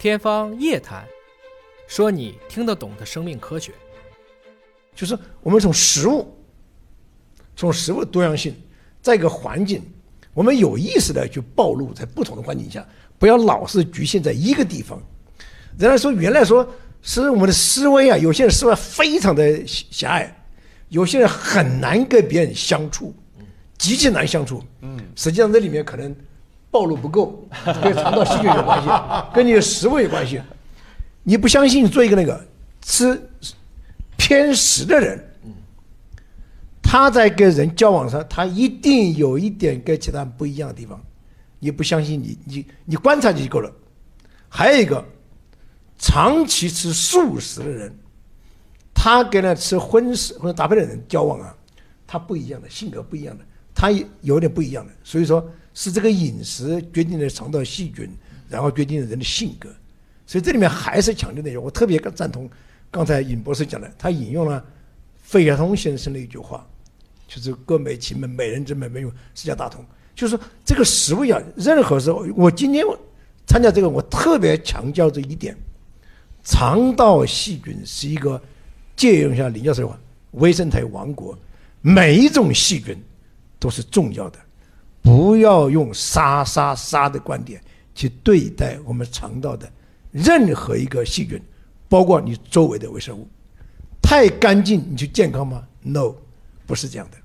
天方夜谭，说你听得懂的生命科学。就是我们从食物，从食物多样性，在一个环境，我们有意识的去暴露在不同的环境下，不要老是局限在一个地方。人家说原来说是我们的思维啊，有些人思维非常的狭隘，有些人很难跟别人相处，极其难相处。嗯，实际上这里面可能。暴露不够，跟肠道细菌有关系，跟你的食物有关系。你不相信，做一个那个吃偏食的人，他在跟人交往上，他一定有一点跟其他人不一样的地方。你不相信，你你你观察就够了。还有一个，长期吃素食的人，他跟那吃荤食或者搭配的人交往啊，他不一样的性格不一样的，他有点不一样的。所以说。是这个饮食决定了肠道细菌，然后决定了人的性格，所以这里面还是强调那句。我特别赞同刚才尹博士讲的，他引用了费孝通先生的一句话，就是“各美其美，美人之美，没有世家大同”。就是说，这个食物呀，任何时候，我今天参加这个，我特别强调这一点：肠道细菌是一个借用一下林教授的话，微生态王国，每一种细菌都是重要的。不要用杀杀杀的观点去对待我们肠道的任何一个细菌，包括你周围的微生物。太干净你就健康吗？No，不是这样的。